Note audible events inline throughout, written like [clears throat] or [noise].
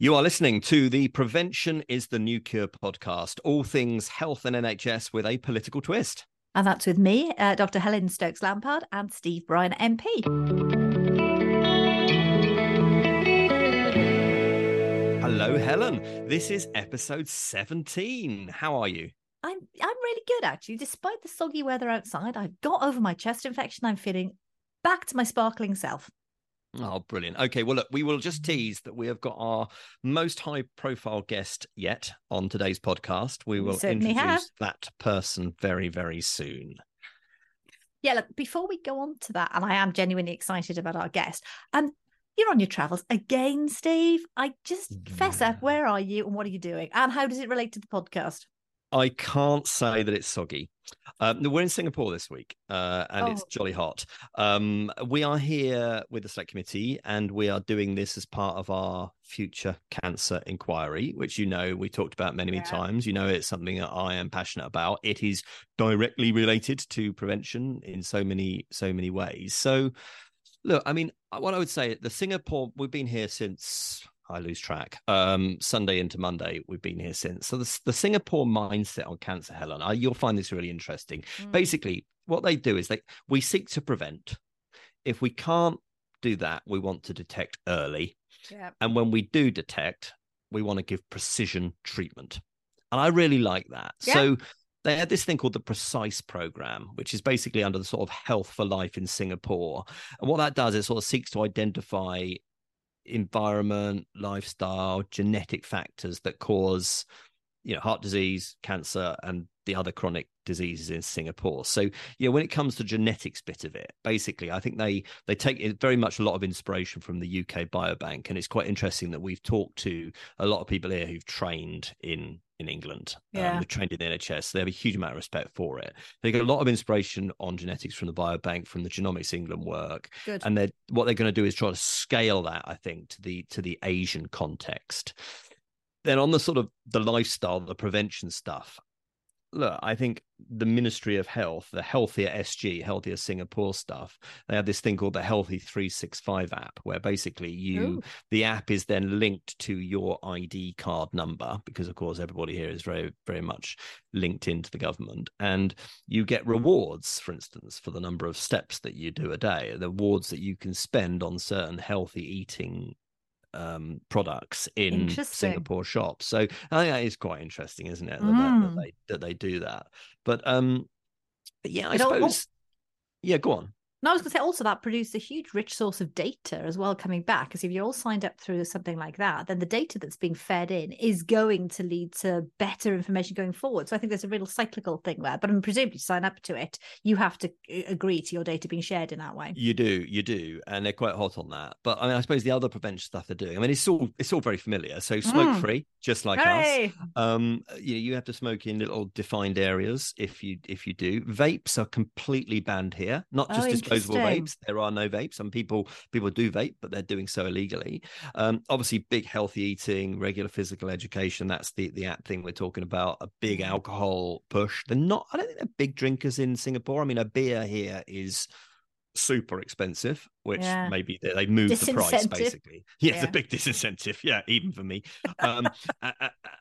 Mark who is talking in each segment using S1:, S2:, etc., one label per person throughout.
S1: You are listening to the Prevention is the New Cure podcast, all things health and NHS with a political twist.
S2: And that's with me, uh, Dr. Helen Stokes Lampard, and Steve Brine, MP.
S1: Hello, Helen. This is episode 17. How are you?
S2: I'm I'm really good actually. Despite the soggy weather outside, I've got over my chest infection. I'm feeling back to my sparkling self.
S1: Oh, brilliant. Okay, well, look, we will just tease that we have got our most high profile guest yet on today's podcast. We will introduce
S2: have.
S1: that person very, very soon.
S2: Yeah, look, before we go on to that, and I am genuinely excited about our guest, um, you're on your travels again, Steve. I just fess up. Where are you and what are you doing? And how does it relate to the podcast?
S1: I can't say that it's soggy. Um, we're in Singapore this week, uh, and oh. it's jolly hot. Um, we are here with the select committee, and we are doing this as part of our future cancer inquiry, which you know we talked about many, many yeah. times. You know, it's something that I am passionate about. It is directly related to prevention in so many, so many ways. So, look, I mean, what I would say, the Singapore, we've been here since I lose track. Um, Sunday into Monday, we've been here since. So the, the Singapore mindset on cancer, Helen, I, you'll find this really interesting. Mm. Basically, what they do is they we seek to prevent. If we can't do that, we want to detect early. Yeah. And when we do detect, we want to give precision treatment. And I really like that. Yeah. So they had this thing called the Precise program, which is basically under the sort of Health for Life in Singapore. And what that does is sort of seeks to identify environment, lifestyle, genetic factors that cause, you know, heart disease, cancer, and the other chronic diseases in Singapore. So, you know, when it comes to genetics bit of it, basically, I think they they take very much a lot of inspiration from the UK Biobank, and it's quite interesting that we've talked to a lot of people here who've trained in in England. Um, yeah. Um, they've trained in the NHS. So they have a huge amount of respect for it. They get a lot of inspiration on genetics from the biobank, from the Genomics England work. Good. And they what they're going to do is try to scale that, I think, to the to the Asian context. Then on the sort of the lifestyle, the prevention stuff, look, I think the Ministry of Health, the Healthier SG, Healthier Singapore stuff, they have this thing called the Healthy 365 app, where basically you, Ooh. the app is then linked to your ID card number, because of course everybody here is very, very much linked into the government. And you get rewards, for instance, for the number of steps that you do a day, the rewards that you can spend on certain healthy eating um, products in Singapore shops. So I think that is quite interesting, isn't it? That, mm. that, that, they that they do that. But um, but yeah, I it suppose. All... Yeah, go on.
S2: No, I was going to say also that produced a huge rich source of data as well coming back. Because if you're all signed up through something like that, then the data that's being fed in is going to lead to better information going forward. So I think there's a real cyclical thing there. But I'm presumably to sign up to it, you have to uh, agree to your data being shared in that way.
S1: You do, you do, and they're quite hot on that. But I mean, I suppose the other prevention stuff they're doing. I mean, it's all it's all very familiar. So smoke mm. free, just like us. Um, you know, you have to smoke in little defined areas if you if you do. Vapes are completely banned here, not just oh, disposable vapes. There are no vapes. Some people people do vape, but they're doing so illegally. Um, obviously, big healthy eating, regular physical education. That's the the app thing we're talking about. A big mm-hmm. alcohol push. They're not. I don't think they're big drinkers in Singapore. I mean, a beer here is super expensive, which yeah. maybe they, they move the price basically. [laughs] Yeah, it's a big disincentive. Yeah, even for me. Um,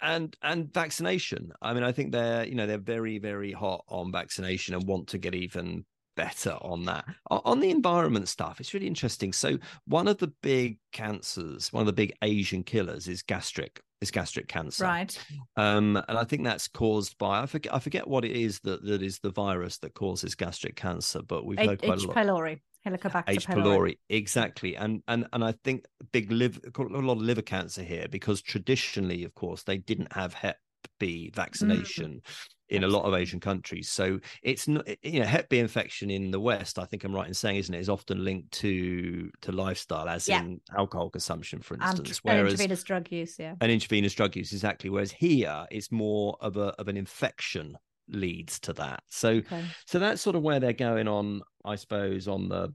S1: and and vaccination. I mean, I think they're you know they're very very hot on vaccination and want to get even better on that. On the environment stuff, it's really interesting. So one of the big cancers, one of the big Asian killers, is gastric is gastric cancer.
S2: Right.
S1: Um, and I think that's caused by I forget I forget what it is that that is the virus that causes gastric cancer, but we've heard quite H. a lot.
S2: pylori. Helicobacter
S1: H. pylori, exactly, and and and I think big liver, a lot of liver cancer here because traditionally, of course, they didn't have Hep B vaccination. Mm in a lot of Asian countries. So it's not, you know, Hep B infection in the West. I think I'm right in saying, isn't it, is often linked to to lifestyle, as yeah. in alcohol consumption, for instance.
S2: And, whereas intravenous drug use, yeah,
S1: and intravenous drug use, exactly. Whereas here, it's more of a of an infection leads to that. So, okay. so that's sort of where they're going on, I suppose, on the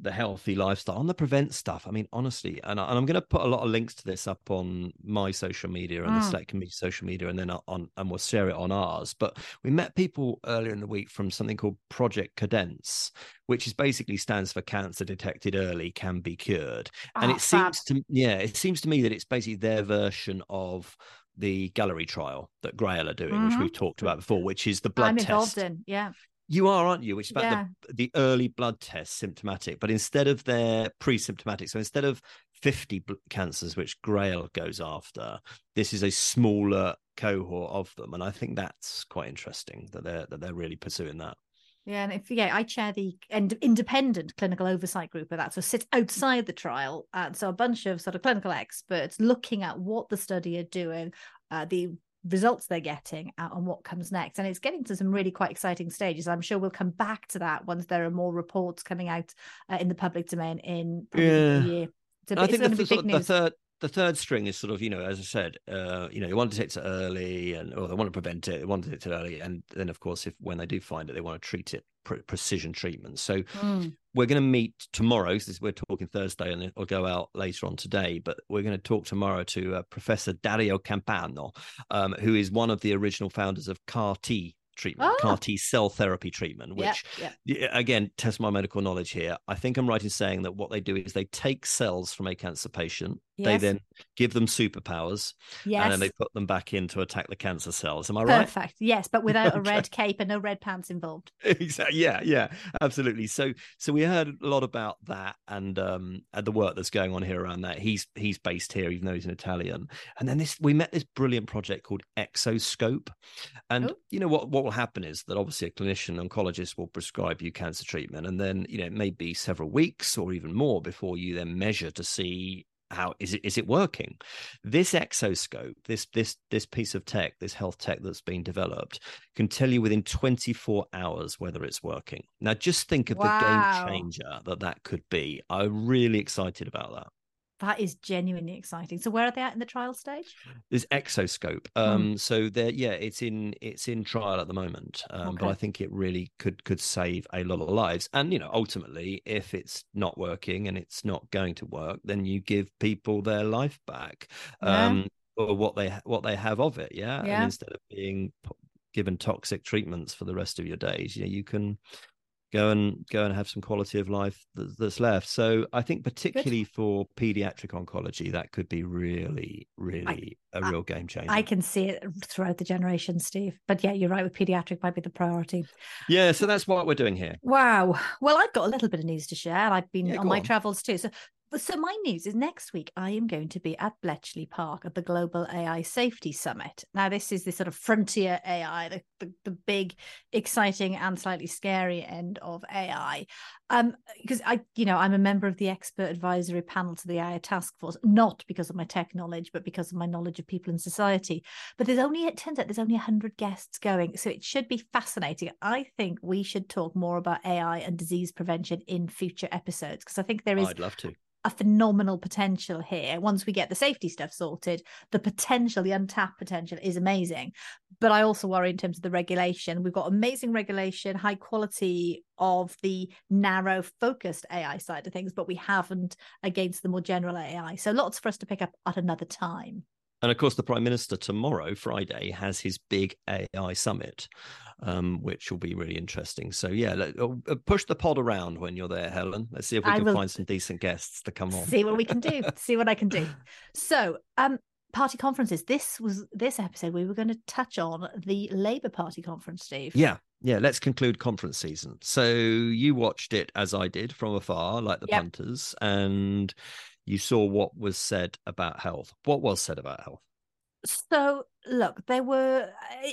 S1: the healthy lifestyle, on the prevent stuff. I mean, honestly, and, I, am going to put a lot of links to this up on my social media and mm. the Select Committee social media, and then on and we'll share it on ours. But we met people earlier in the week from something called Project Cadence, which is basically stands for Cancer Detected Early Can Be Cured, oh, and it fab. seems to yeah, it seems to me that it's basically their version of the Galleri trial that Grail are doing, mm-hmm. which we've talked about before, which is the blood
S2: I'm
S1: test.
S2: involved in, yeah.
S1: You are, aren't you? Which is about yeah. the, the early blood test symptomatic, but instead of their pre-symptomatic, so instead of 50 cancers, which Grail goes after, this is a smaller cohort of them. And I think that's quite interesting that they're that they're really pursuing that.
S2: Yeah, and if yeah, I chair the independent clinical oversight group of that, so sits outside the trial, and so a bunch of sort of clinical experts looking at what the study are doing, uh, the results they're getting and what comes next. And it's getting to some really quite exciting stages. I'm sure we'll come back to that once there are more reports coming out uh, in the public domain in yeah.
S1: I think the, the, the, third the third string is sort of you know as I said uh, you know you want to take it early and or they want to prevent it they want to detect it early and then of course if when they do find it they want to treat it pre- precision treatment so mm. we're going to meet tomorrow so we're talking Thursday and it'll go out later on today but we're going to talk tomorrow to uh, Professor Dario Campana um, who is one of the original founders of CAR T treatment, oh. CAR T cell therapy treatment, which yeah, yeah. again, test my medical knowledge here. I think I'm right in saying that what they do is they take cells from a cancer patient, yes. they then give them superpowers, yes. and then they put them back in to attack the cancer cells. Am I
S2: right? Perfect. Yes, but [laughs] without okay. a red cape and no red pants involved. [laughs]
S1: exactly. Yeah, yeah, absolutely. So, so we heard a lot about that and um and the work that's going on here around that. He's he's based here, even though he's an Italian. And then this, we met this brilliant project called Exoscope, and Ooh. you know what what will happen is that obviously a clinician oncologist will prescribe you cancer treatment and then you know it may be several weeks or even more before you then measure to see how is it is it working? This exoscope this this this piece of tech this health tech that's been developed can tell you within 24 hours whether it's working. Now just think of wow. the game changer that that could be. I'm really excited about that
S2: that is genuinely exciting. So where are they at in the trial stage?
S1: There's Exoscope. Hmm. Um, mm. so there, yeah, it's in it's in trial at the moment. Um, okay. but I think it really could could save a lot of lives. And you know, ultimately, if it's not working and it's not going to work, then you give people their life back. Yeah. Um, or what they what they have of it, yeah. yeah. And instead of being given toxic treatments for the rest of your days, you know, you can go and go and have some quality of life that's left. So I think particularly Good. for pediatric oncology, that could be really, really I, a real I, game changer.
S2: I can see it throughout the generation, Steve. But yeah, you're right. With pediatric, might be the priority.
S1: Yeah, so that's what we're doing here.
S2: Wow. Well, I've got a little bit of news to share. I've been yeah, on my on. travels too. So so my news is next week I am going to be at Bletchley Park at the Global AI Safety Summit. Now this is the sort of frontier AI, the, the, the big, exciting and slightly scary end of AI. Um, because I, you know, I'm a member of the expert advisory panel to the AI task force, not because of my tech knowledge, but because of my knowledge of people in society. But there's only it turns out there's only hundred guests going, so it should be fascinating. I think we should talk more about AI and disease prevention in future episodes because I think there is.
S1: I'd love to
S2: a phenomenal potential here. Once we get the safety stuff sorted, the potential, the untapped potential is amazing. But I also worry in terms of the regulation. We've got amazing regulation, high quality of the narrow focused AI side of things, but we haven't against the more general AI. So lots for us to pick up at another time.
S1: And of course, the Prime Minister tomorrow, Friday, has his big AI summit, um, which will be really interesting. So, yeah, let, uh, uh, push the pod around when you're there, Helen. Let's see if we I can find some decent guests to come on.
S2: See what we can do. [laughs] see what I can do. So, um, party conferences. This was this episode. We were going to touch on the Labour Party conference, Steve.
S1: Yeah, yeah. Let's conclude conference season. So you watched it as I did from afar, like the yep. punters, and you saw what was said about health. What was said about health?
S2: So, look, there were,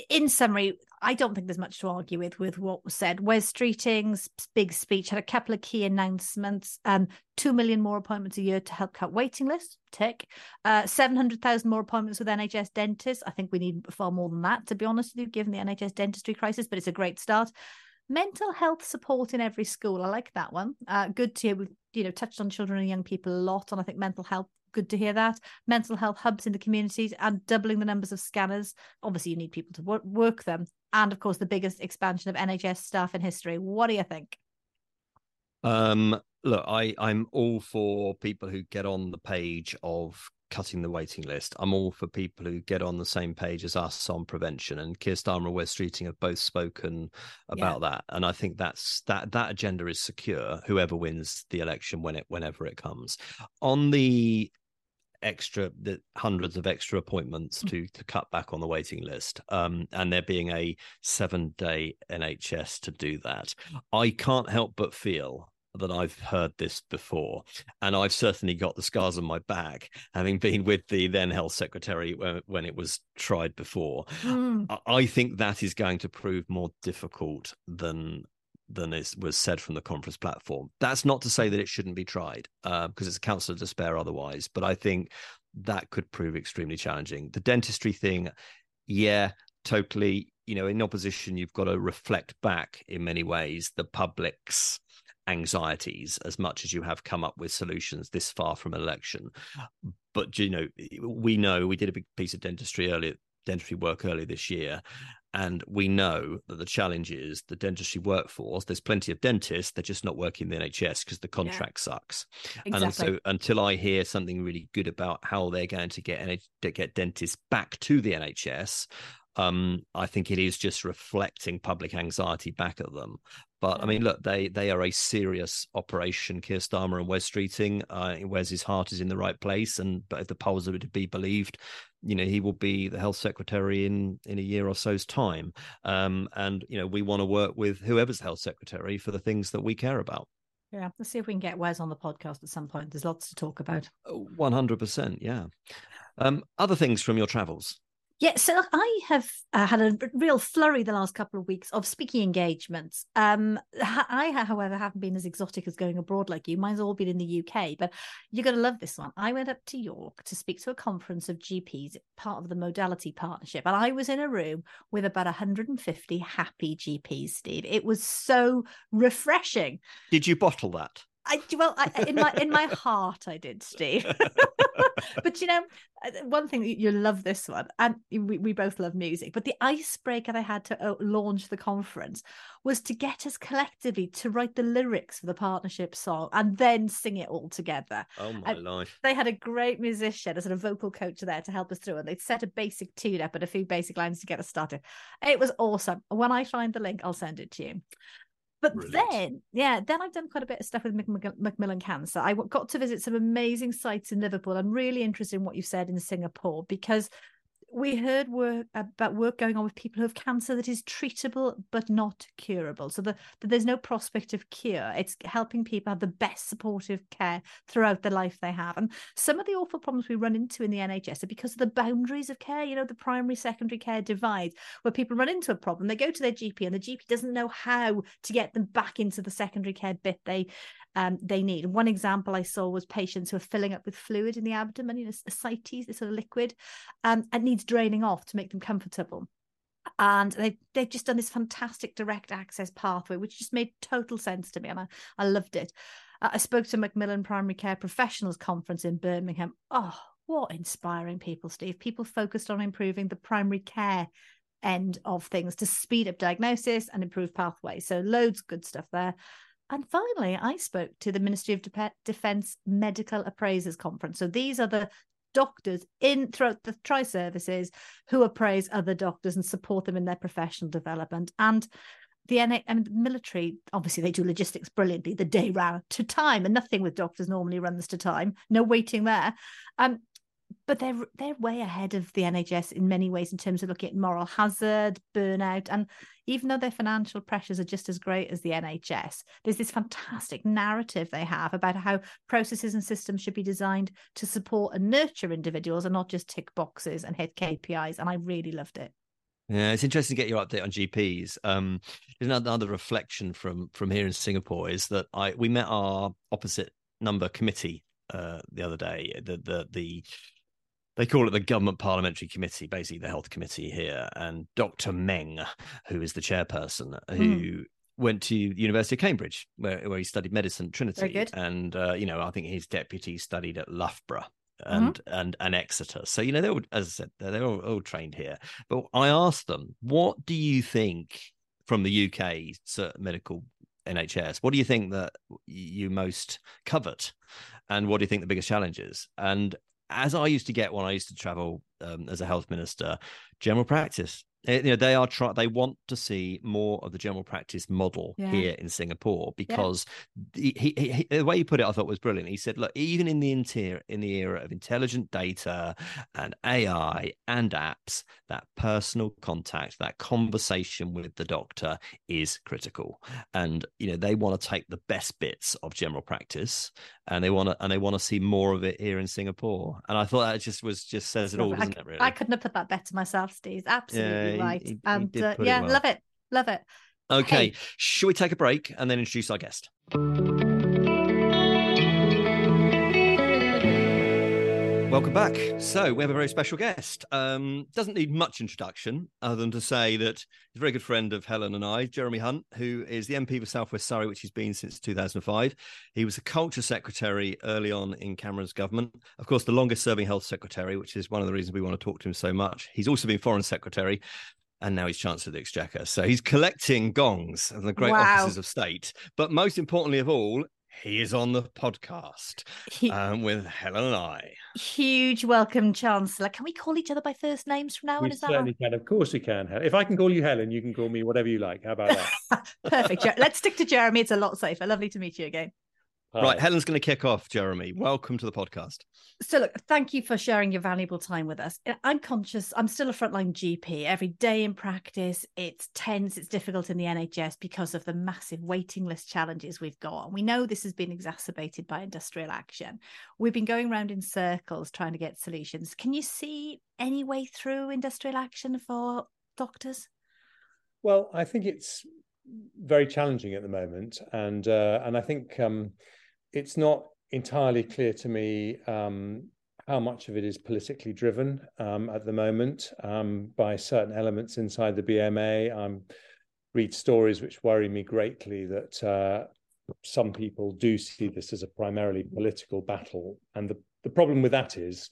S2: in summary, I don't think there's much to argue with with what was said. Wes Streeting's big speech had a couple of key announcements: um, two million more appointments a year to help cut waiting lists, tick. Uh, Seven hundred thousand more appointments with NHS dentists. I think we need far more than that, to be honest with you, given the NHS dentistry crisis. But it's a great start mental health support in every school. I like that one. Uh, good to hear we've you know touched on children and young people a lot and i think mental health good to hear that. Mental health hubs in the communities and doubling the numbers of scanners. Obviously you need people to work, work them. And of course the biggest expansion of nhs staff in history. What do you think?
S1: Um, look, I I'm all for people who get on the page of cutting the waiting list. I'm all for people who get on the same page as us on prevention. And Keir Starmer and Wes Streeting have both spoken about yeah. that. And I think that's that that agenda is secure, whoever wins the election when it whenever it comes. On the extra the hundreds of extra appointments mm. to to cut back on the waiting list um, and there being a seven day nhs to do that i can't help but feel that I've heard this before. And I've certainly got the scars on my back, having been with the then health secretary when, when it was tried before. Mm. I think that is going to prove more difficult than than is, was said from the conference platform. That's not to say that it shouldn't be tried, uh, because it's a council of despair otherwise. But I think that could prove extremely challenging. The dentistry thing, yeah, totally. You know, in opposition, you've got to reflect back in many ways the public's anxieties as much as you have come up with solutions this far from an election. But you know, we know we did a big piece of dentistry earlier, dentistry work earlier this year, and we know that the challenge is the dentistry workforce. There's plenty of dentists; they're just not working in the NHS because the contract yeah. sucks. Exactly. And so, until I hear something really good about how they're going to get NH- get dentists back to the NHS, um, I think it is just reflecting public anxiety back at them. But I mean, look, they they are a serious operation. Keir Starmer and Wes Streeting. Uh, Wes's heart is in the right place, and but if the polls are to be believed, you know he will be the health secretary in in a year or so's time. Um, and you know we want to work with whoever's health secretary for the things that we care about.
S2: Yeah, let's see if we can get Wes on the podcast at some point. There's lots to talk about.
S1: One hundred percent. Yeah. Um, other things from your travels.
S2: Yeah, so I have uh, had a real flurry the last couple of weeks of speaking engagements. Um, I, however, haven't been as exotic as going abroad like you. Mine's all been in the UK, but you're going to love this one. I went up to York to speak to a conference of GPs, part of the Modality Partnership, and I was in a room with about 150 happy GPs. Steve, it was so refreshing.
S1: Did you bottle that?
S2: I well, I, in my in my heart, I did, Steve. [laughs] but you know, uh, one thing you love this one, and we, we both love music. But the icebreaker I had to uh, launch the conference was to get us collectively to write the lyrics for the partnership song and then sing it all together.
S1: Oh my and life!
S2: They had a great musician, a sort of vocal coach there to help us through, and they'd set a basic tune up and a few basic lines to get us started. It was awesome. When I find the link, I'll send it to you. But Brilliant. then, yeah, then I've done quite a bit of stuff with Macmillan Cancer. I got to visit some amazing sites in Liverpool. I'm really interested in what you said in Singapore because we heard work about work going on with people who have cancer that is treatable but not curable. So that the, there's no prospect of cure. It's helping people have the best supportive care throughout the life they have. And some of the awful problems we run into in the NHS are because of the boundaries of care. You know, the primary secondary care divide, where people run into a problem, they go to their GP, and the GP doesn't know how to get them back into the secondary care bit they um, they need. One example I saw was patients who are filling up with fluid in the abdomen, you know, ascites, this sort of liquid, um, and needs draining off to make them comfortable. And they've, they've just done this fantastic direct access pathway, which just made total sense to me. And I, I loved it. Uh, I spoke to Macmillan Primary Care Professionals Conference in Birmingham. Oh, what inspiring people, Steve. People focused on improving the primary care end of things to speed up diagnosis and improve pathways. So loads of good stuff there. And finally, I spoke to the Ministry of De- Defence Medical Appraisers Conference. So these are the doctors in throughout the tri services who appraise other doctors and support them in their professional development. And the NA and the military, obviously, they do logistics brilliantly. The day round to time, and nothing with doctors normally runs to time. No waiting there. Um, but they're they're way ahead of the NHS in many ways in terms of looking at moral hazard, burnout, and even though their financial pressures are just as great as the NHS, there's this fantastic narrative they have about how processes and systems should be designed to support and nurture individuals and not just tick boxes and hit KPIs. And I really loved it.
S1: Yeah, it's interesting to get your update on GPs. Um, another reflection from from here in Singapore is that I we met our opposite number committee uh, the other day. The the the they call it the government parliamentary committee, basically the health committee here. And Dr. Meng, who is the chairperson, who mm. went to University of Cambridge, where, where he studied medicine, Trinity, and uh, you know I think his deputy studied at Loughborough. And, mm-hmm. and and Exeter, so you know they're all, as I said, they're all, all trained here. But I asked them, what do you think from the UK medical NHS. What do you think that you most covet, and what do you think the biggest challenge is? And as I used to get when I used to travel um, as a health minister, general practice Eh, you know they are try they want to see more of the general practice model yeah. here in Singapore because yeah. he, he, he, the way he put it I thought was brilliant. He said, look, even in the interior in the era of intelligent data and AI and apps, that personal contact, that conversation with the doctor is critical. And you know they want to take the best bits of general practice and they want to and they want to see more of it here in Singapore. And I thought that just was just says it all, doesn't
S2: I,
S1: it? Really,
S2: I couldn't have put that better myself, Steve. Absolutely yeah, right. He, he, and he uh, yeah, well. love it, love it.
S1: Okay, hey. should we take a break and then introduce our guest? Welcome back. So we have a very special guest. Um, doesn't need much introduction other than to say that he's a very good friend of Helen and I, Jeremy Hunt, who is the MP for South West Surrey, which he's been since 2005. He was a culture secretary early on in Cameron's government. Of course, the longest serving health secretary, which is one of the reasons we want to talk to him so much. He's also been foreign secretary and now he's Chancellor of the Exchequer. So he's collecting gongs and the great wow. offices of state. But most importantly of all, he is on the podcast he, um, with Helen and I.
S2: Huge welcome, Chancellor. Can we call each other by first names from now
S3: on?
S2: Is
S3: that can. Of course we can. If I can call you Helen, you can call me whatever you like. How about
S2: that? [laughs] Perfect. Let's stick to Jeremy. It's a lot safer. Lovely to meet you again.
S1: Hi. Right, Helen's going to kick off. Jeremy, welcome to the podcast.
S2: So, look, thank you for sharing your valuable time with us. I'm conscious, I'm still a frontline GP. Every day in practice, it's tense, it's difficult in the NHS because of the massive waiting list challenges we've got. And we know this has been exacerbated by industrial action. We've been going around in circles trying to get solutions. Can you see any way through industrial action for doctors?
S3: Well, I think it's very challenging at the moment, and uh, and I think um, it's not entirely clear to me um, how much of it is politically driven um, at the moment um, by certain elements inside the BMA. I um, read stories which worry me greatly that uh, some people do see this as a primarily political battle, and the, the problem with that is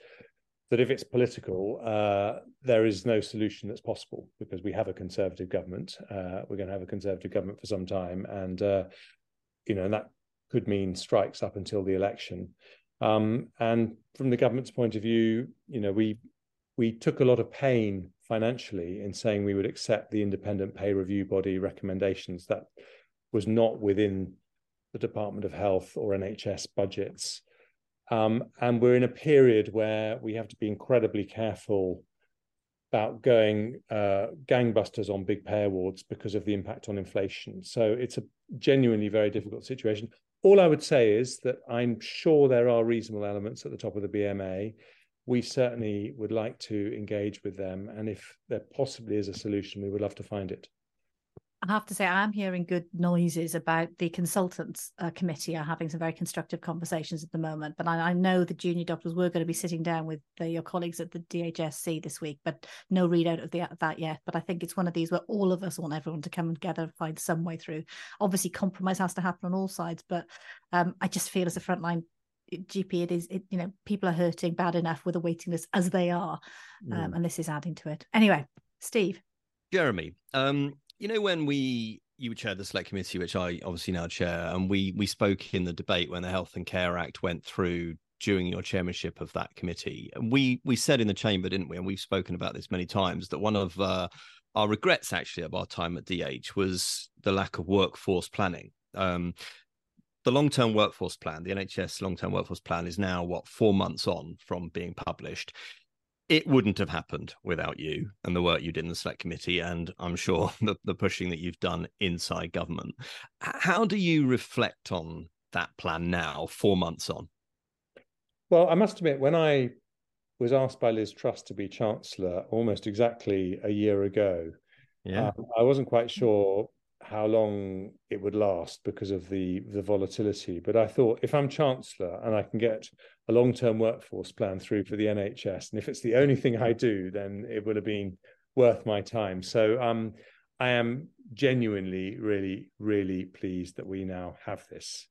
S3: that if it's political, uh, there is no solution that's possible because we have a conservative government. Uh, we're going to have a conservative government for some time, and uh, you know, and that could mean strikes up until the election. Um, and from the government's point of view, you know, we we took a lot of pain financially in saying we would accept the independent pay review body recommendations. That was not within the Department of Health or NHS budgets. Um, and we're in a period where we have to be incredibly careful about going uh, gangbusters on big pay awards because of the impact on inflation. So it's a genuinely very difficult situation all I would say is that I'm sure there are reasonable elements at the top of the BMA. We certainly would like to engage with them. And if there possibly is a solution, we would love to find it.
S2: I have to say, I am hearing good noises about the consultants uh, committee are having some very constructive conversations at the moment. But I, I know the junior doctors were going to be sitting down with the, your colleagues at the DHSC this week, but no readout of the, that yet. But I think it's one of these where all of us want everyone to come together and find some way through. Obviously, compromise has to happen on all sides, but um, I just feel as a frontline GP, it is, it, you know, people are hurting bad enough with a waiting list as they are, um, mm. and this is adding to it. Anyway, Steve.
S1: Jeremy, um, you know when we you chaired the select committee, which I obviously now chair, and we we spoke in the debate when the Health and Care Act went through during your chairmanship of that committee. And we we said in the chamber, didn't we? And we've spoken about this many times that one of uh, our regrets actually of our time at DH was the lack of workforce planning. Um, the long-term workforce plan, the NHS long-term workforce plan, is now what four months on from being published it wouldn't have happened without you and the work you did in the select committee and i'm sure [laughs] the, the pushing that you've done inside government how do you reflect on that plan now four months on
S3: well i must admit when i was asked by liz truss to be chancellor almost exactly a year ago yeah. Um, i wasn't quite sure how long it would last because of the the volatility. But I thought if I'm chancellor and I can get a long term workforce plan through for the NHS, and if it's the only thing I do, then it would have been worth my time. So um, I am genuinely, really, really pleased that we now have this.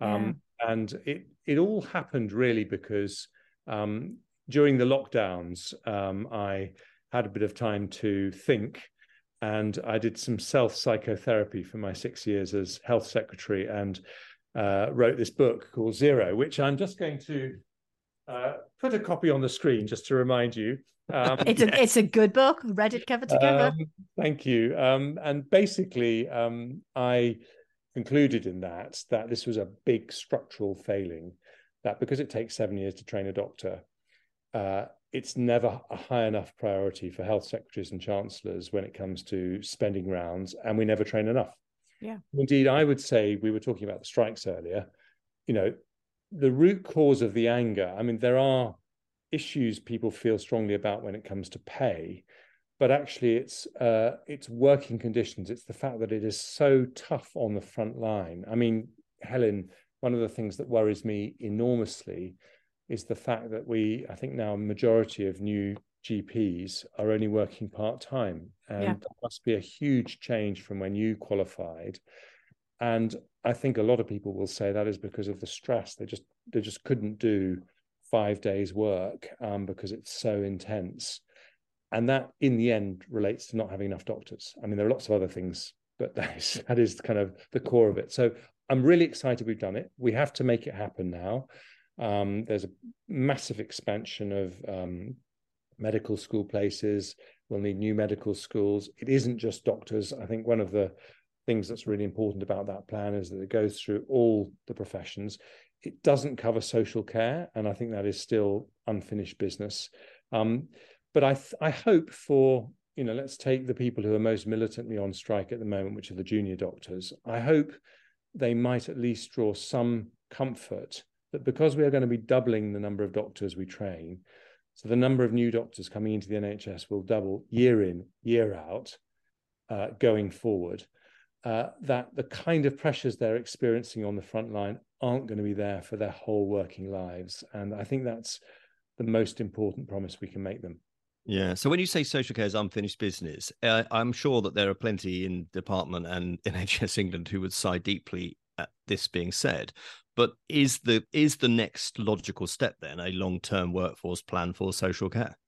S3: Um. And it it all happened really because um, during the lockdowns, um, I had a bit of time to think and I did some self psychotherapy for my six years as health secretary and uh, wrote this book called Zero, which I'm just going to uh, put a copy on the screen just to remind you.
S2: Um, it's a it's a good book. Read it cover to cover.
S3: Um, thank you. Um, and basically, um, I concluded in that that this was a big structural failing. That because it takes seven years to train a doctor, uh, it's never a high enough priority for health secretaries and chancellors when it comes to spending rounds, and we never train enough.
S2: Yeah.
S3: Indeed, I would say we were talking about the strikes earlier. You know, the root cause of the anger. I mean, there are issues people feel strongly about when it comes to pay, but actually, it's uh, it's working conditions. It's the fact that it is so tough on the front line. I mean, Helen, one of the things that worries me enormously is the fact that we, I think now, a majority of new GPs are only working part time, and yeah. that must be a huge change from when you qualified. And I think a lot of people will say that is because of the stress. They just they just couldn't do five days work um, because it's so intense, and that in the end relates to not having enough doctors. I mean, there are lots of other things, but [laughs] that is that is kind of the core of it. So I'm really excited we've done it. We have to make it happen now. Um, there's a massive expansion of um, medical school places. We'll need new medical schools. It isn't just doctors. I think one of the things that's really important about that plan is that it goes through all the professions. It doesn't cover social care, and I think that is still unfinished business. Um, but I, th- I hope for you know, let's take the people who are most militantly on strike at the moment, which are the junior doctors. I hope they might at least draw some comfort that because we are going to be doubling the number of doctors we train, so the number of new doctors coming into the NHS will double year in, year out, uh, going forward. Uh, that the kind of pressures they're experiencing on the front line aren't going to be there for their whole working lives. And I think that's the most important promise we can make them.
S1: Yeah. So when you say social care is unfinished business, uh, I'm sure that there are plenty in department and NHS England who would sigh deeply at this being said. But is the is the next logical step then a long term workforce plan for social care?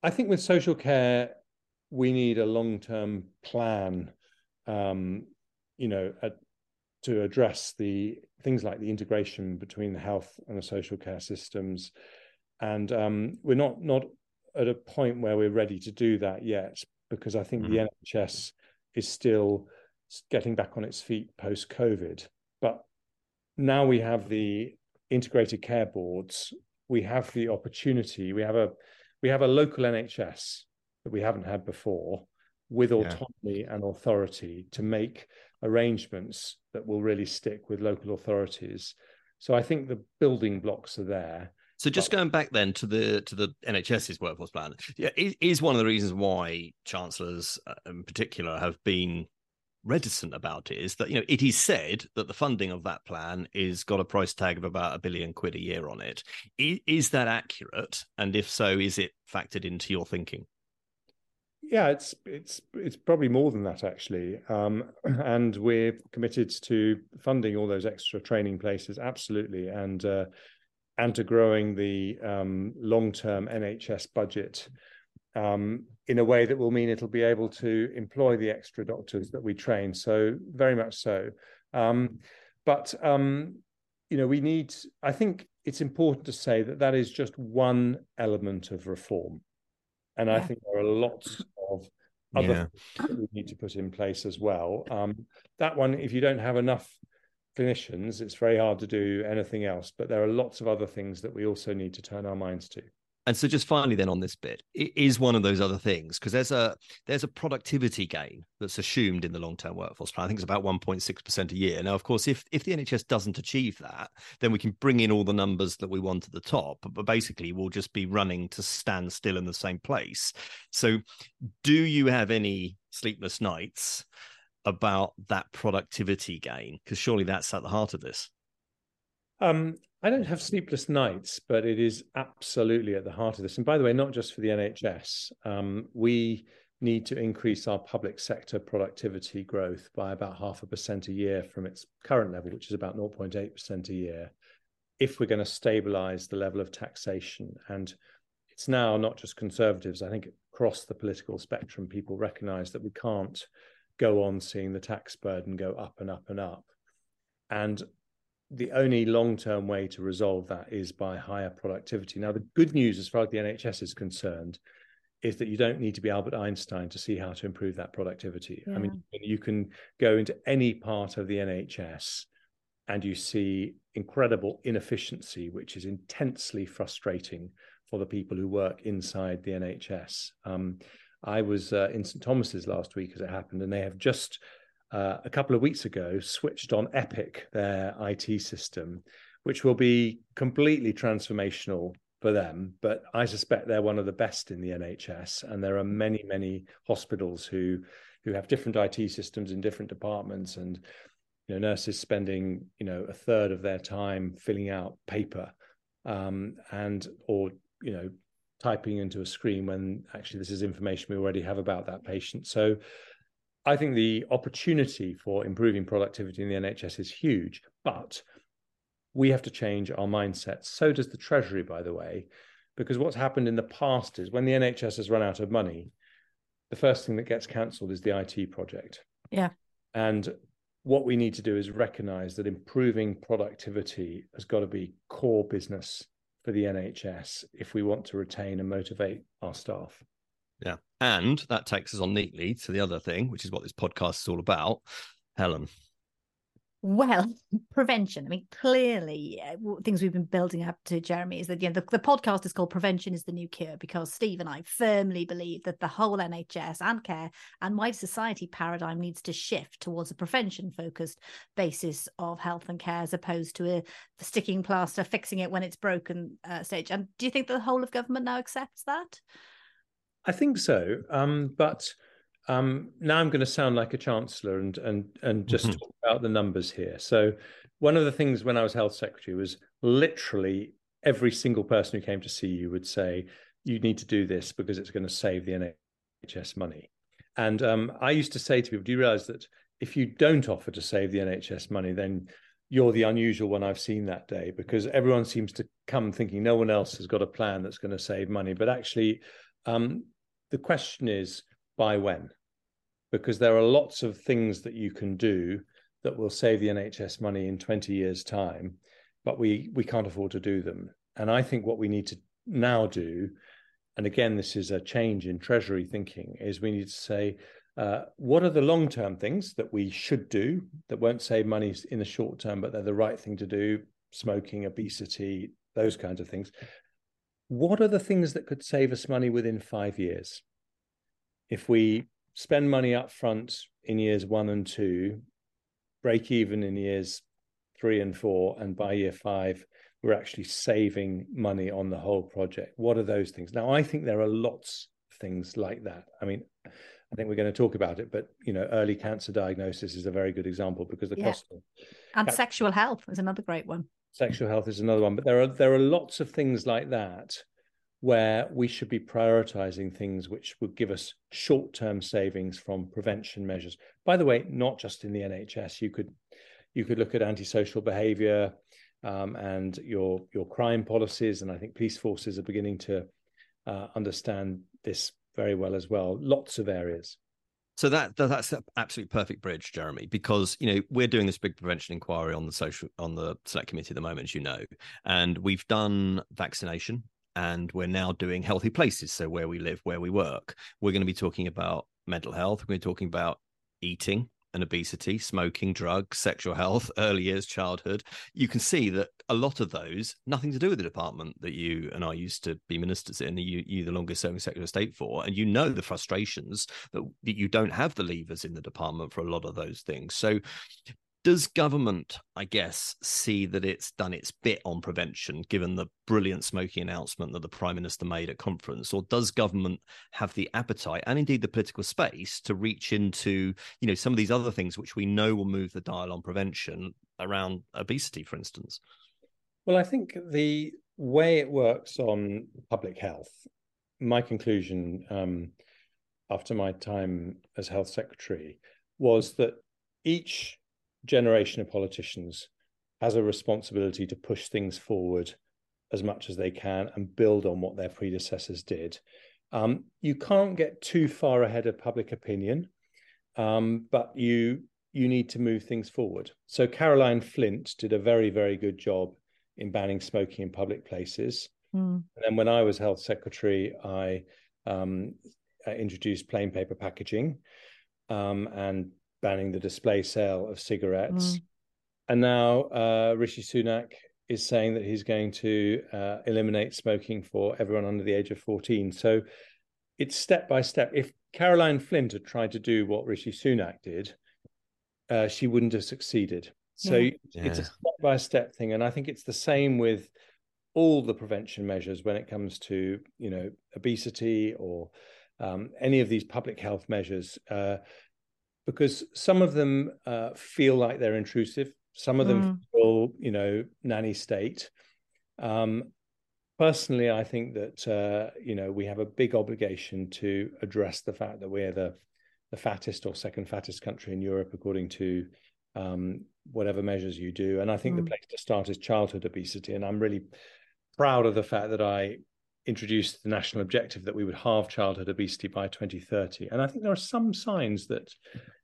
S3: I think with social care, we need a long term plan. Um, you know, at, to address the things like the integration between the health and the social care systems, and um, we're not not at a point where we're ready to do that yet because I think mm. the mm-hmm. NHS is still getting back on its feet post COVID. But now we have the integrated care boards we have the opportunity we have a we have a local nhs that we haven't had before with autonomy yeah. and authority to make arrangements that will really stick with local authorities so i think the building blocks are there
S1: so just going back then to the to the NHS's workforce plan, yeah, is, is one of the reasons why chancellors uh, in particular have been reticent about it is that you know it is said that the funding of that plan is got a price tag of about a billion quid a year on it. Is, is that accurate? And if so, is it factored into your thinking?
S3: Yeah, it's it's it's probably more than that actually, um, [clears throat] and we're committed to funding all those extra training places absolutely, and uh, and to growing the um, long term NHS budget um, in a way that will mean it'll be able to employ the extra doctors that we train. So very much so. Um, but um, you know, we need. I think it's important to say that that is just one element of reform, and yeah. I think there are lots of other yeah. things that we need to put in place as well. Um, that one, if you don't have enough clinicians, it's very hard to do anything else. But there are lots of other things that we also need to turn our minds to.
S1: And so, just finally, then on this bit, it is one of those other things because there's a there's a productivity gain that's assumed in the long term workforce plan. I think it's about 1.6 percent a year. Now, of course, if if the NHS doesn't achieve that, then we can bring in all the numbers that we want at the top, but basically, we'll just be running to stand still in the same place. So, do you have any sleepless nights about that productivity gain? Because surely that's at the heart of this.
S3: Um, I don't have sleepless nights, but it is absolutely at the heart of this. And by the way, not just for the NHS, um, we need to increase our public sector productivity growth by about half a percent a year from its current level, which is about 0.8% a year, if we're going to stabilize the level of taxation. And it's now not just conservatives, I think across the political spectrum, people recognise that we can't go on seeing the tax burden go up and up and up. And the only long term way to resolve that is by higher productivity. Now, the good news, as far as the NHS is concerned, is that you don't need to be Albert Einstein to see how to improve that productivity. Yeah. I mean, you can go into any part of the NHS and you see incredible inefficiency, which is intensely frustrating for the people who work inside the NHS. Um, I was uh, in St Thomas's last week as it happened, and they have just uh, a couple of weeks ago switched on Epic, their IT system, which will be completely transformational for them. But I suspect they're one of the best in the NHS, and there are many, many hospitals who who have different IT systems in different departments, and you know nurses spending you know a third of their time filling out paper um, and or you know typing into a screen when actually this is information we already have about that patient. So I think the opportunity for improving productivity in the NHS is huge, but we have to change our mindset. So does the Treasury, by the way, because what's happened in the past is when the NHS has run out of money, the first thing that gets cancelled is the IT project.
S2: Yeah.
S3: And what we need to do is recognize that improving productivity has got to be core business for the NHS if we want to retain and motivate our staff.
S1: Yeah. And that takes us on neatly to the other thing, which is what this podcast is all about. Helen.
S2: Well, [laughs] prevention. I mean, clearly, uh, things we've been building up to, Jeremy, is that you know the, the podcast is called "Prevention is the New Cure" because Steve and I firmly believe that the whole NHS and care and wider society paradigm needs to shift towards a prevention-focused basis of health and care, as opposed to a sticking plaster, fixing it when it's broken uh, stage. And do you think the whole of government now accepts that?
S3: I think so, um, but um, now I'm going to sound like a chancellor and and and just mm-hmm. talk about the numbers here. So one of the things when I was health secretary was literally every single person who came to see you would say you need to do this because it's going to save the NHS money. And um, I used to say to people, do you realize that if you don't offer to save the NHS money, then you're the unusual one I've seen that day because everyone seems to come thinking no one else has got a plan that's going to save money. But actually, um, the question is, by when? Because there are lots of things that you can do that will save the NHS money in 20 years' time, but we we can't afford to do them. And I think what we need to now do, and again, this is a change in Treasury thinking, is we need to say, uh, what are the long term things that we should do that won't save money in the short term, but they're the right thing to do? Smoking, obesity, those kinds of things. What are the things that could save us money within five years? if we spend money up front in years one and two, break even in years three and four, and by year five, we're actually saving money on the whole project. What are those things? Now, I think there are lots of things like that. I mean, I think we're going to talk about it, but you know, early cancer diagnosis is a very good example because the yeah. cost of
S2: and sexual health is another great one.
S3: Sexual health is another one, but there are there are lots of things like that where we should be prioritizing things which would give us short-term savings from prevention measures. By the way, not just in the NHS. You could you could look at antisocial behaviour um, and your your crime policies, and I think police forces are beginning to uh, understand this very well as well. Lots of areas.
S1: So that, that that's an absolutely perfect bridge, Jeremy, because you know we're doing this big prevention inquiry on the social on the select committee at the moment, as you know, and we've done vaccination and we're now doing healthy places. So where we live, where we work, we're going to be talking about mental health. We're talking about eating and obesity, smoking, drugs, sexual health, [laughs] early years, childhood. You can see that a lot of those nothing to do with the department that you and I used to be ministers in. You, you the longest serving Secretary of State for, and you know the frustrations that, that you don't have the levers in the department for a lot of those things. So does government, I guess, see that it's done its bit on prevention, given the brilliant smoking announcement that the Prime Minister made at conference, or does government have the appetite and indeed the political space to reach into, you know, some of these other things which we know will move the dial on prevention around obesity, for instance?
S3: Well, I think the way it works on public health, my conclusion um, after my time as health secretary was that each generation of politicians has a responsibility to push things forward as much as they can and build on what their predecessors did. Um, you can't get too far ahead of public opinion, um, but you you need to move things forward. So Caroline Flint did a very very good job in banning smoking in public places. Mm. And then when I was health secretary, I um, introduced plain paper packaging um, and banning the display sale of cigarettes. Mm. And now uh, Rishi Sunak is saying that he's going to uh, eliminate smoking for everyone under the age of 14. So it's step by step. If Caroline Flint had tried to do what Rishi Sunak did, uh, she wouldn't have succeeded. So yeah. it's a step by step thing. And I think it's the same with all the prevention measures when it comes to, you know, obesity or um, any of these public health measures, uh, because some of them uh, feel like they're intrusive. Some of them mm. feel, you know, nanny state. Um, personally, I think that uh, you know we have a big obligation to address the fact that we're the the fattest or second fattest country in Europe, according to um, whatever measures you do. And I think mm. the place to start is childhood obesity. And I'm really proud of the fact that I introduced the national objective that we would halve childhood obesity by 2030. And I think there are some signs that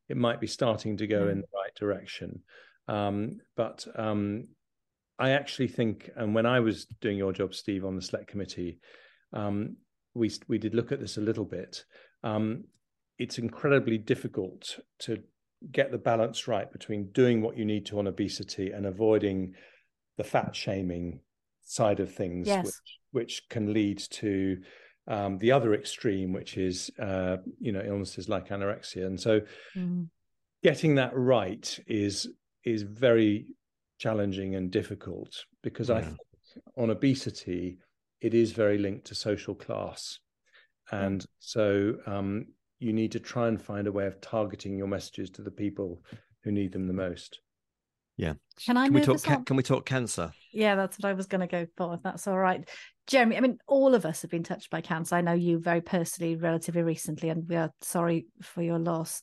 S3: it might be starting to go mm. in the right direction. Um, but um, I actually think, and when I was doing your job, Steve, on the select committee, um, we we did look at this a little bit. Um, it's incredibly difficult to get the balance right between doing what you need to on obesity and avoiding the fat shaming side of things,
S2: yes.
S3: which, which can lead to um, the other extreme, which is uh, you know illnesses like anorexia. And so, mm. getting that right is is very challenging and difficult because yeah. I think on obesity it is very linked to social class, and so um, you need to try and find a way of targeting your messages to the people who need them the most.
S1: Yeah. Can I can we talk ca- can we talk cancer?
S2: Yeah, that's what I was going to go for. If that's all right. Jeremy, I mean, all of us have been touched by cancer. I know you very personally, relatively recently, and we are sorry for your loss.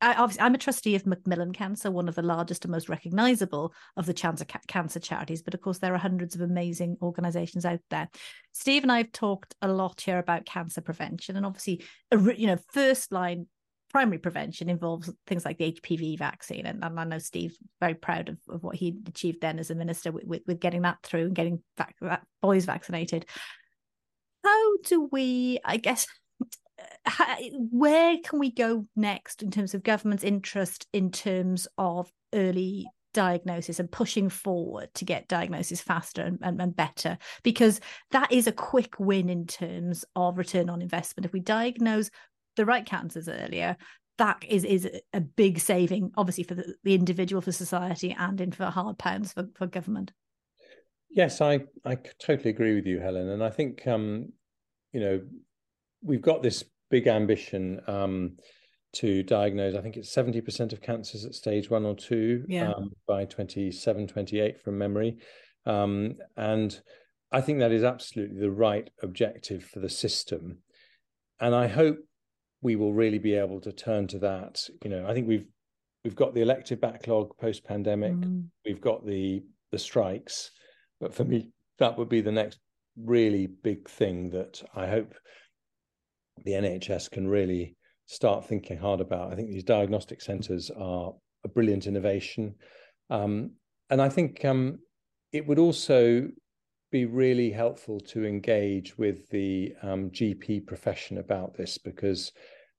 S2: I, obviously, I'm a trustee of Macmillan Cancer, one of the largest and most recognisable of the cancer cancer charities. But of course, there are hundreds of amazing organisations out there. Steve and I have talked a lot here about cancer prevention, and obviously, you know, first line primary prevention involves things like the HPV vaccine, and, and I know Steve very proud of, of what he achieved then as a minister with, with, with getting that through and getting vac- boys vaccinated. How do we, I guess, [laughs] where can we go next in terms of government's interest in terms of early diagnosis and pushing forward to get diagnosis faster and, and, and, better? Because that is a quick win in terms of return on investment. If we diagnose the right cancers earlier that is is a big saving obviously for the, the individual for society and in for hard pounds for, for government
S3: yes i i totally agree with you helen and i think um you know we've got this big ambition um, to diagnose, I think it's 70% of cancers at stage one or two
S2: yeah. um,
S3: by 27, 28 from memory. Um, and I think that is absolutely the right objective for the system. And I hope we will really be able to turn to that. You know, I think we've we've got the elective backlog post pandemic, mm. we've got the the strikes, but for me, that would be the next really big thing that I hope the NHS can really start thinking hard about. I think these diagnostic centres are a brilliant innovation. Um, and I think um, it would also be really helpful to engage with the um, GP profession about this because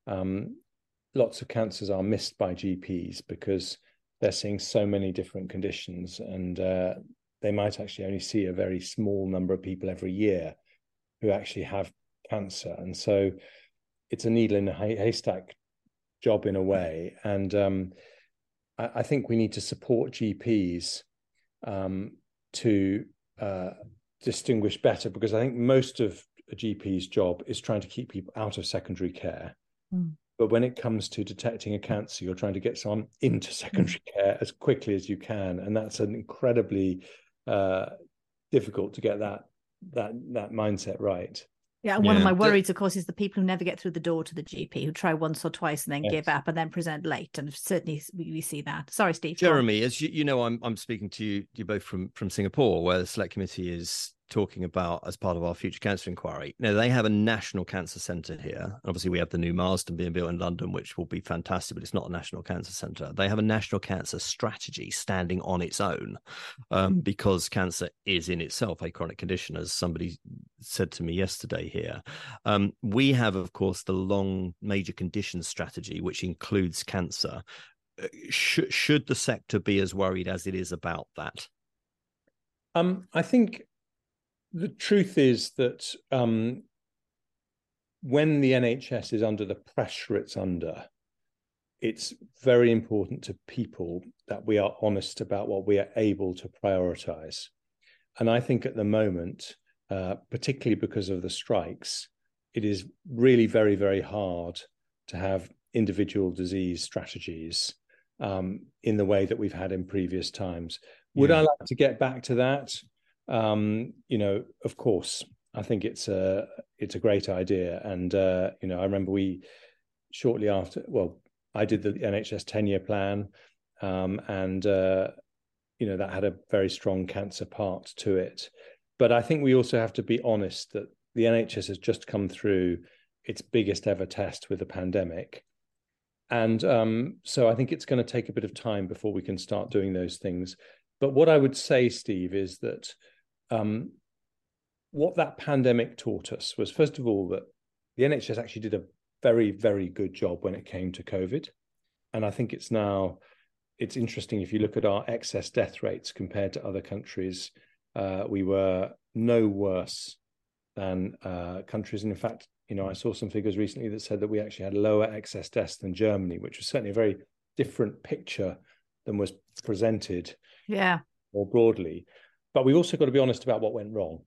S3: um, lots of cancers are missed by GPs because they're seeing so many different conditions and uh, they might actually only see a very small number of people every year who actually have cancer. And so it's a needle in a haystack job in a way. And um, I, I, think we need to support GPs um, to uh, distinguish better because I think most of a GP's job is trying to keep people out of secondary care. Mm. But when it comes to detecting a cancer, you're trying to get someone into secondary mm. care as quickly as you can, and that's an incredibly uh, difficult to get that that that mindset right.
S2: Yeah, and one yeah. of my worries, of course, is the people who never get through the door to the GP, who try once or twice and then yes. give up and then present late. And certainly we, we see that. Sorry, Steve.
S1: Jeremy, as you, you know, I'm I'm speaking to you you both from from Singapore, where the select committee is talking about as part of our future cancer inquiry. Now they have a national cancer centre here. Obviously, we have the new Marsden being built in London, which will be fantastic, but it's not a national cancer centre. They have a national cancer strategy standing on its own, um, because cancer is in itself a chronic condition, as somebody said to me yesterday here. Um, we have, of course, the long major conditions strategy, which includes cancer. Uh, should should the sector be as worried as it is about that?
S3: Um, I think the truth is that um, when the NHS is under the pressure it's under, it's very important to people that we are honest about what we are able to prioritize. And I think at the moment, uh, particularly because of the strikes, it is really very, very hard to have individual disease strategies um, in the way that we've had in previous times. Would yeah. I like to get back to that? Um, you know, of course, I think it's a it's a great idea, and uh, you know, I remember we shortly after. Well, I did the NHS ten year plan, um, and uh, you know that had a very strong cancer part to it. But I think we also have to be honest that the NHS has just come through its biggest ever test with the pandemic. And um, so I think it's going to take a bit of time before we can start doing those things. But what I would say, Steve, is that um, what that pandemic taught us was, first of all, that the NHS actually did a very, very good job when it came to COVID. And I think it's now, it's interesting if you look at our excess death rates compared to other countries, uh, we were no worse than uh, countries. And in fact, you know, I saw some figures recently that said that we actually had lower excess deaths than Germany, which was certainly a very different picture than was presented.
S2: Yeah.
S3: More broadly. But we've also got to be honest about what went wrong.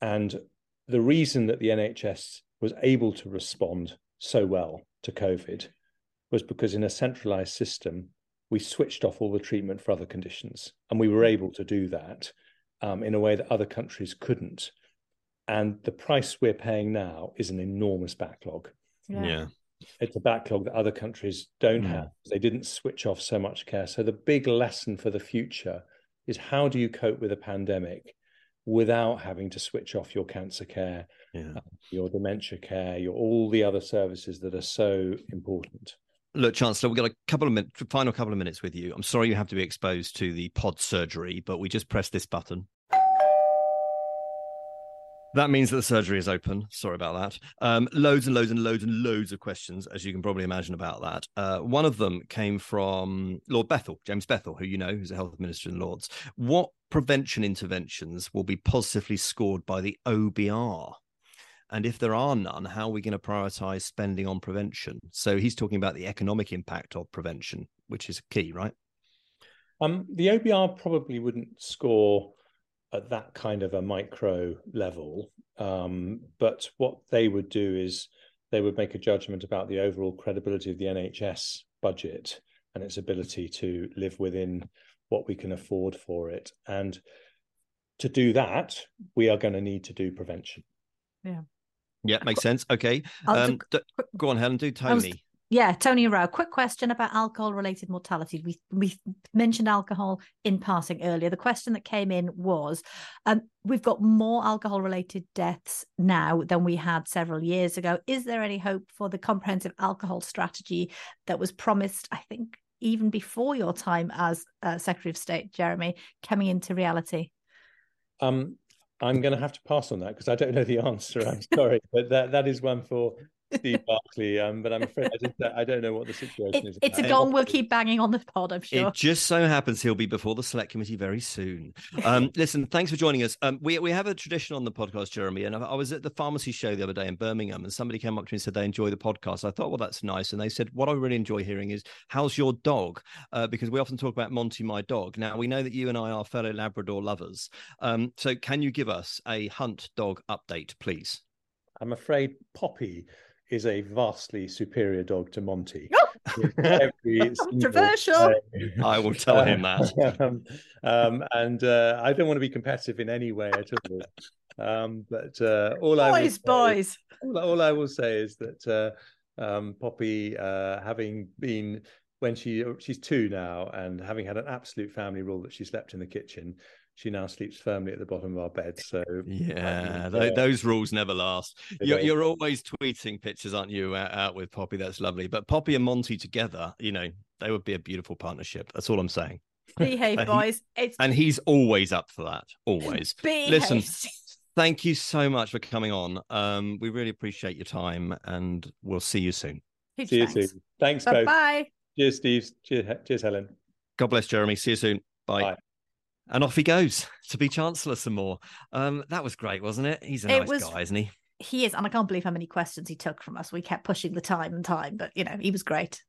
S3: And the reason that the NHS was able to respond so well to COVID was because in a centralized system, we switched off all the treatment for other conditions. And we were able to do that um, in a way that other countries couldn't. And the price we're paying now is an enormous backlog.
S1: Yeah. yeah.
S3: It's a backlog that other countries don't yeah. have. They didn't switch off so much care. So the big lesson for the future is how do you cope with a pandemic without having to switch off your cancer care, yeah. uh, your dementia care, your all the other services that are so important.
S1: Look, Chancellor, we've got a couple of minutes, final couple of minutes with you. I'm sorry you have to be exposed to the pod surgery, but we just press this button that means that the surgery is open. Sorry about that. Um, loads and loads and loads and loads of questions, as you can probably imagine, about that. Uh, one of them came from Lord Bethell, James Bethell, who you know, who's a health minister in Lords. What prevention interventions will be positively scored by the OBR? And if there are none, how are we going to prioritize spending on prevention? So he's talking about the economic impact of prevention, which is key, right?
S3: Um, the OBR probably wouldn't score at that kind of a micro level. Um, but what they would do is they would make a judgment about the overall credibility of the NHS budget and its ability to live within what we can afford for it. And to do that, we are going to need to do prevention.
S2: Yeah.
S1: Yeah, makes sense. Okay. Um, do, go on, Helen. Do Tony.
S2: Yeah, Tony Rao. Quick question about alcohol-related mortality. We we mentioned alcohol in passing earlier. The question that came in was, um, we've got more alcohol-related deaths now than we had several years ago. Is there any hope for the comprehensive alcohol strategy that was promised? I think even before your time as uh, Secretary of State, Jeremy, coming into reality.
S3: Um, I'm going to have to pass on that because I don't know the [laughs] answer. I'm sorry, but that that is one for Steve Barclay, um, but I'm afraid I, just, I don't know what the situation
S2: it,
S3: is.
S2: It's a gong we'll keep banging on the pod, I'm sure.
S1: It just so happens he'll be before the select committee very soon. Um, [laughs] listen, thanks for joining us. Um, we we have a tradition on the podcast, Jeremy, and I, I, was at the pharmacy show the other day in Birmingham, and somebody came up to me and said they enjoy the podcast. I thought, well, that's nice, and they said what I really enjoy hearing is how's your dog? Uh, because we often talk about Monty, my dog. Now we know that you and I are fellow Labrador lovers. Um, so can you give us a hunt dog update, please?
S3: I'm afraid Poppy is a vastly superior dog to Monty. [laughs] [laughs]
S2: Controversial.
S1: I will tell him that. [laughs]
S3: um, um, and uh, I don't want to be competitive in any way at all. Um, but uh, all
S2: boys,
S3: I
S2: boys, boys.
S3: All, all, I will say is that uh, um, Poppy, uh, having been when she she's two now, and having had an absolute family rule that she slept in the kitchen, she now sleeps firmly at the bottom of our bed. So
S1: yeah, th- those rules never last. You're, you're, always tweeting pictures, aren't you, out, out, with Poppy? That's lovely. But Poppy and Monty together, you know, they would be a beautiful partnership. That's all I'm saying.
S2: Behave, boys.
S1: It's and he's always up for that. Always. [laughs] Behave. Listen. Thank you so much for coming on. Um, we really appreciate your time, and we'll see you soon.
S3: Huge see thanks. you soon. Thanks,
S2: Bye. Bye.
S3: Cheers, Steve. Cheers, cheers, Helen.
S1: God bless Jeremy. See you soon. Bye. Bye. And off he goes [laughs] to be Chancellor some more. Um, that was great, wasn't it? He's a it nice was, guy, isn't he?
S2: He is, and I can't believe how many questions he took from us. We kept pushing the time and time, but you know, he was great.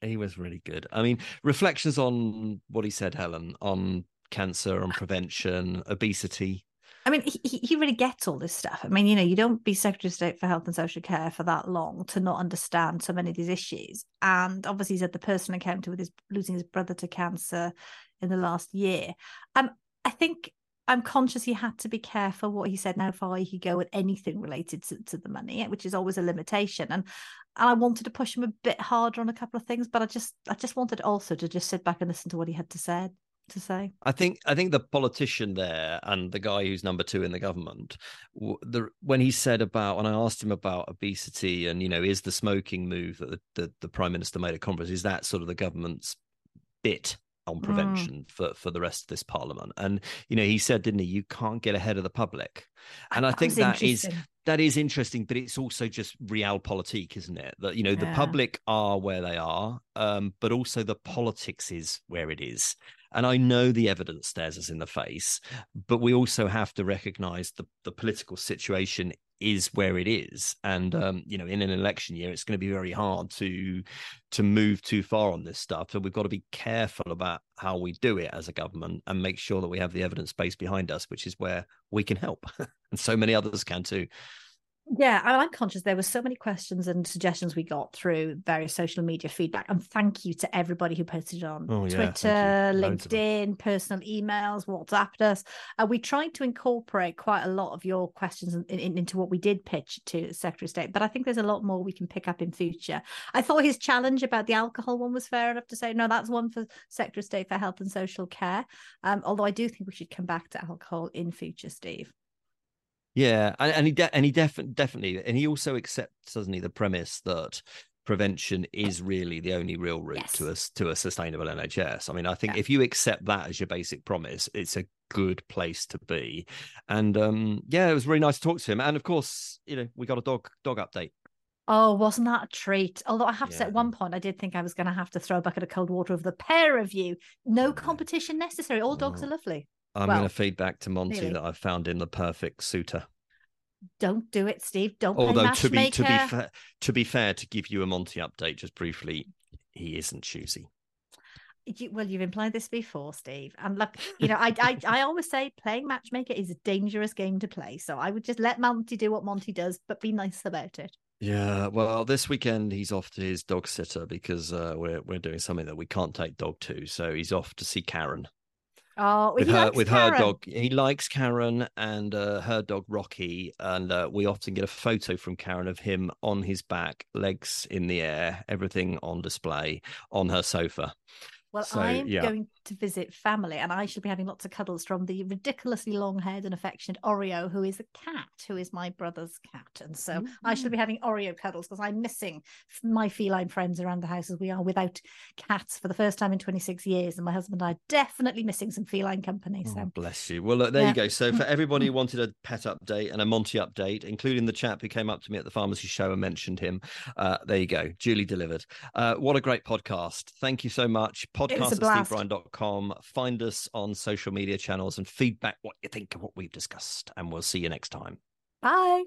S1: He was really good. I mean, reflections on what he said, Helen, on cancer, on prevention, obesity.
S2: I mean, he, he really gets all this stuff. I mean, you know, you don't be Secretary of State for Health and Social Care for that long to not understand so many of these issues. And obviously, he's had the personal encounter with his losing his brother to cancer in the last year. Um, I think I'm conscious he had to be careful what he said, how far he could go with anything related to, to the money, which is always a limitation. And and I wanted to push him a bit harder on a couple of things, but I just I just wanted also to just sit back and listen to what he had to say to say.
S1: I think I think the politician there and the guy who's number two in the government, the when he said about when I asked him about obesity and you know is the smoking move that the, the, the prime minister made at conference is that sort of the government's bit on mm. prevention mm. for for the rest of this parliament and you know he said didn't he you can't get ahead of the public and i, think that is that is interesting but it's also just realpolitik isn't it that you know yeah. the public are where they are um, but also the politics is where it is and I know the evidence stares us in the face, but we also have to recognize the, the political situation is where it is. And um, you know in an election year it's going to be very hard to to move too far on this stuff. So we've got to be careful about how we do it as a government and make sure that we have the evidence base behind us which is where we can help. [laughs] And so many others can too
S2: yeah, I'm conscious there were so many questions and suggestions we got through various social media feedback. And thank you to everybody who posted on oh, yeah, Twitter, LinkedIn, personal emails, whatsapp us. Uh, we tried to incorporate quite a lot of your questions in, in, into what we did pitch to Secretary of State, but I think there's a lot more we can pick up in future. I thought his challenge about the alcohol one was fair enough to say, no, that's one for Secretary of State for Health and Social Care. Um, although I do think we should come back to alcohol in future, Steve.
S1: Yeah, and, and he de- and he definitely definitely, and he also accepts, doesn't he, the premise that prevention is really the only real route yes. to us to a sustainable NHS. I mean, I think yeah. if you accept that as your basic promise, it's a good place to be. And um, yeah, it was really nice to talk to him. And of course, you know, we got a dog dog update.
S2: Oh, wasn't that a treat? Although I have to say, at one point, I did think I was going to have to throw a bucket of cold water over the pair of you. No competition necessary. All dogs oh. are lovely.
S1: I'm well, going to feed back to Monty nearly. that I've found in the perfect suitor.
S2: Don't do it, Steve. Don't.
S1: Although to be to be fair, to be fair, to give you a Monty update just briefly, he isn't choosy.
S2: You, well, you've implied this before, Steve. And look, you know, I, I I always say playing matchmaker is a dangerous game to play. So I would just let Monty do what Monty does, but be nice about it.
S1: Yeah, well, this weekend he's off to his dog sitter because uh, we're we're doing something that we can't take dog to. So he's off to see Karen.
S2: Oh,
S1: with her with Karen. her dog. He likes Karen and uh, her dog Rocky, and uh, we often get a photo from Karen of him on his back, legs in the air, everything on display on her sofa.
S2: Well, so, I'm yeah. going to visit family, and I shall be having lots of cuddles from the ridiculously long-haired and affectionate Oreo, who is a cat, who is my brother's cat, and so mm-hmm. I shall be mm. having Oreo cuddles because I'm missing my feline friends around the house as we are without cats for the first time in 26 years, and my husband and I are definitely missing some feline company. So
S1: oh, bless you. Well, look, there yeah. you go. So for [laughs] everybody who wanted a pet update and a Monty update, including the chap who came up to me at the pharmacy show and mentioned him, uh, there you go, duly delivered. Uh, what a great podcast! Thank you so much podcast at stevebrine.com. Find us on social media channels and feedback what you think of what we've discussed. And we'll see you next time.
S2: Bye.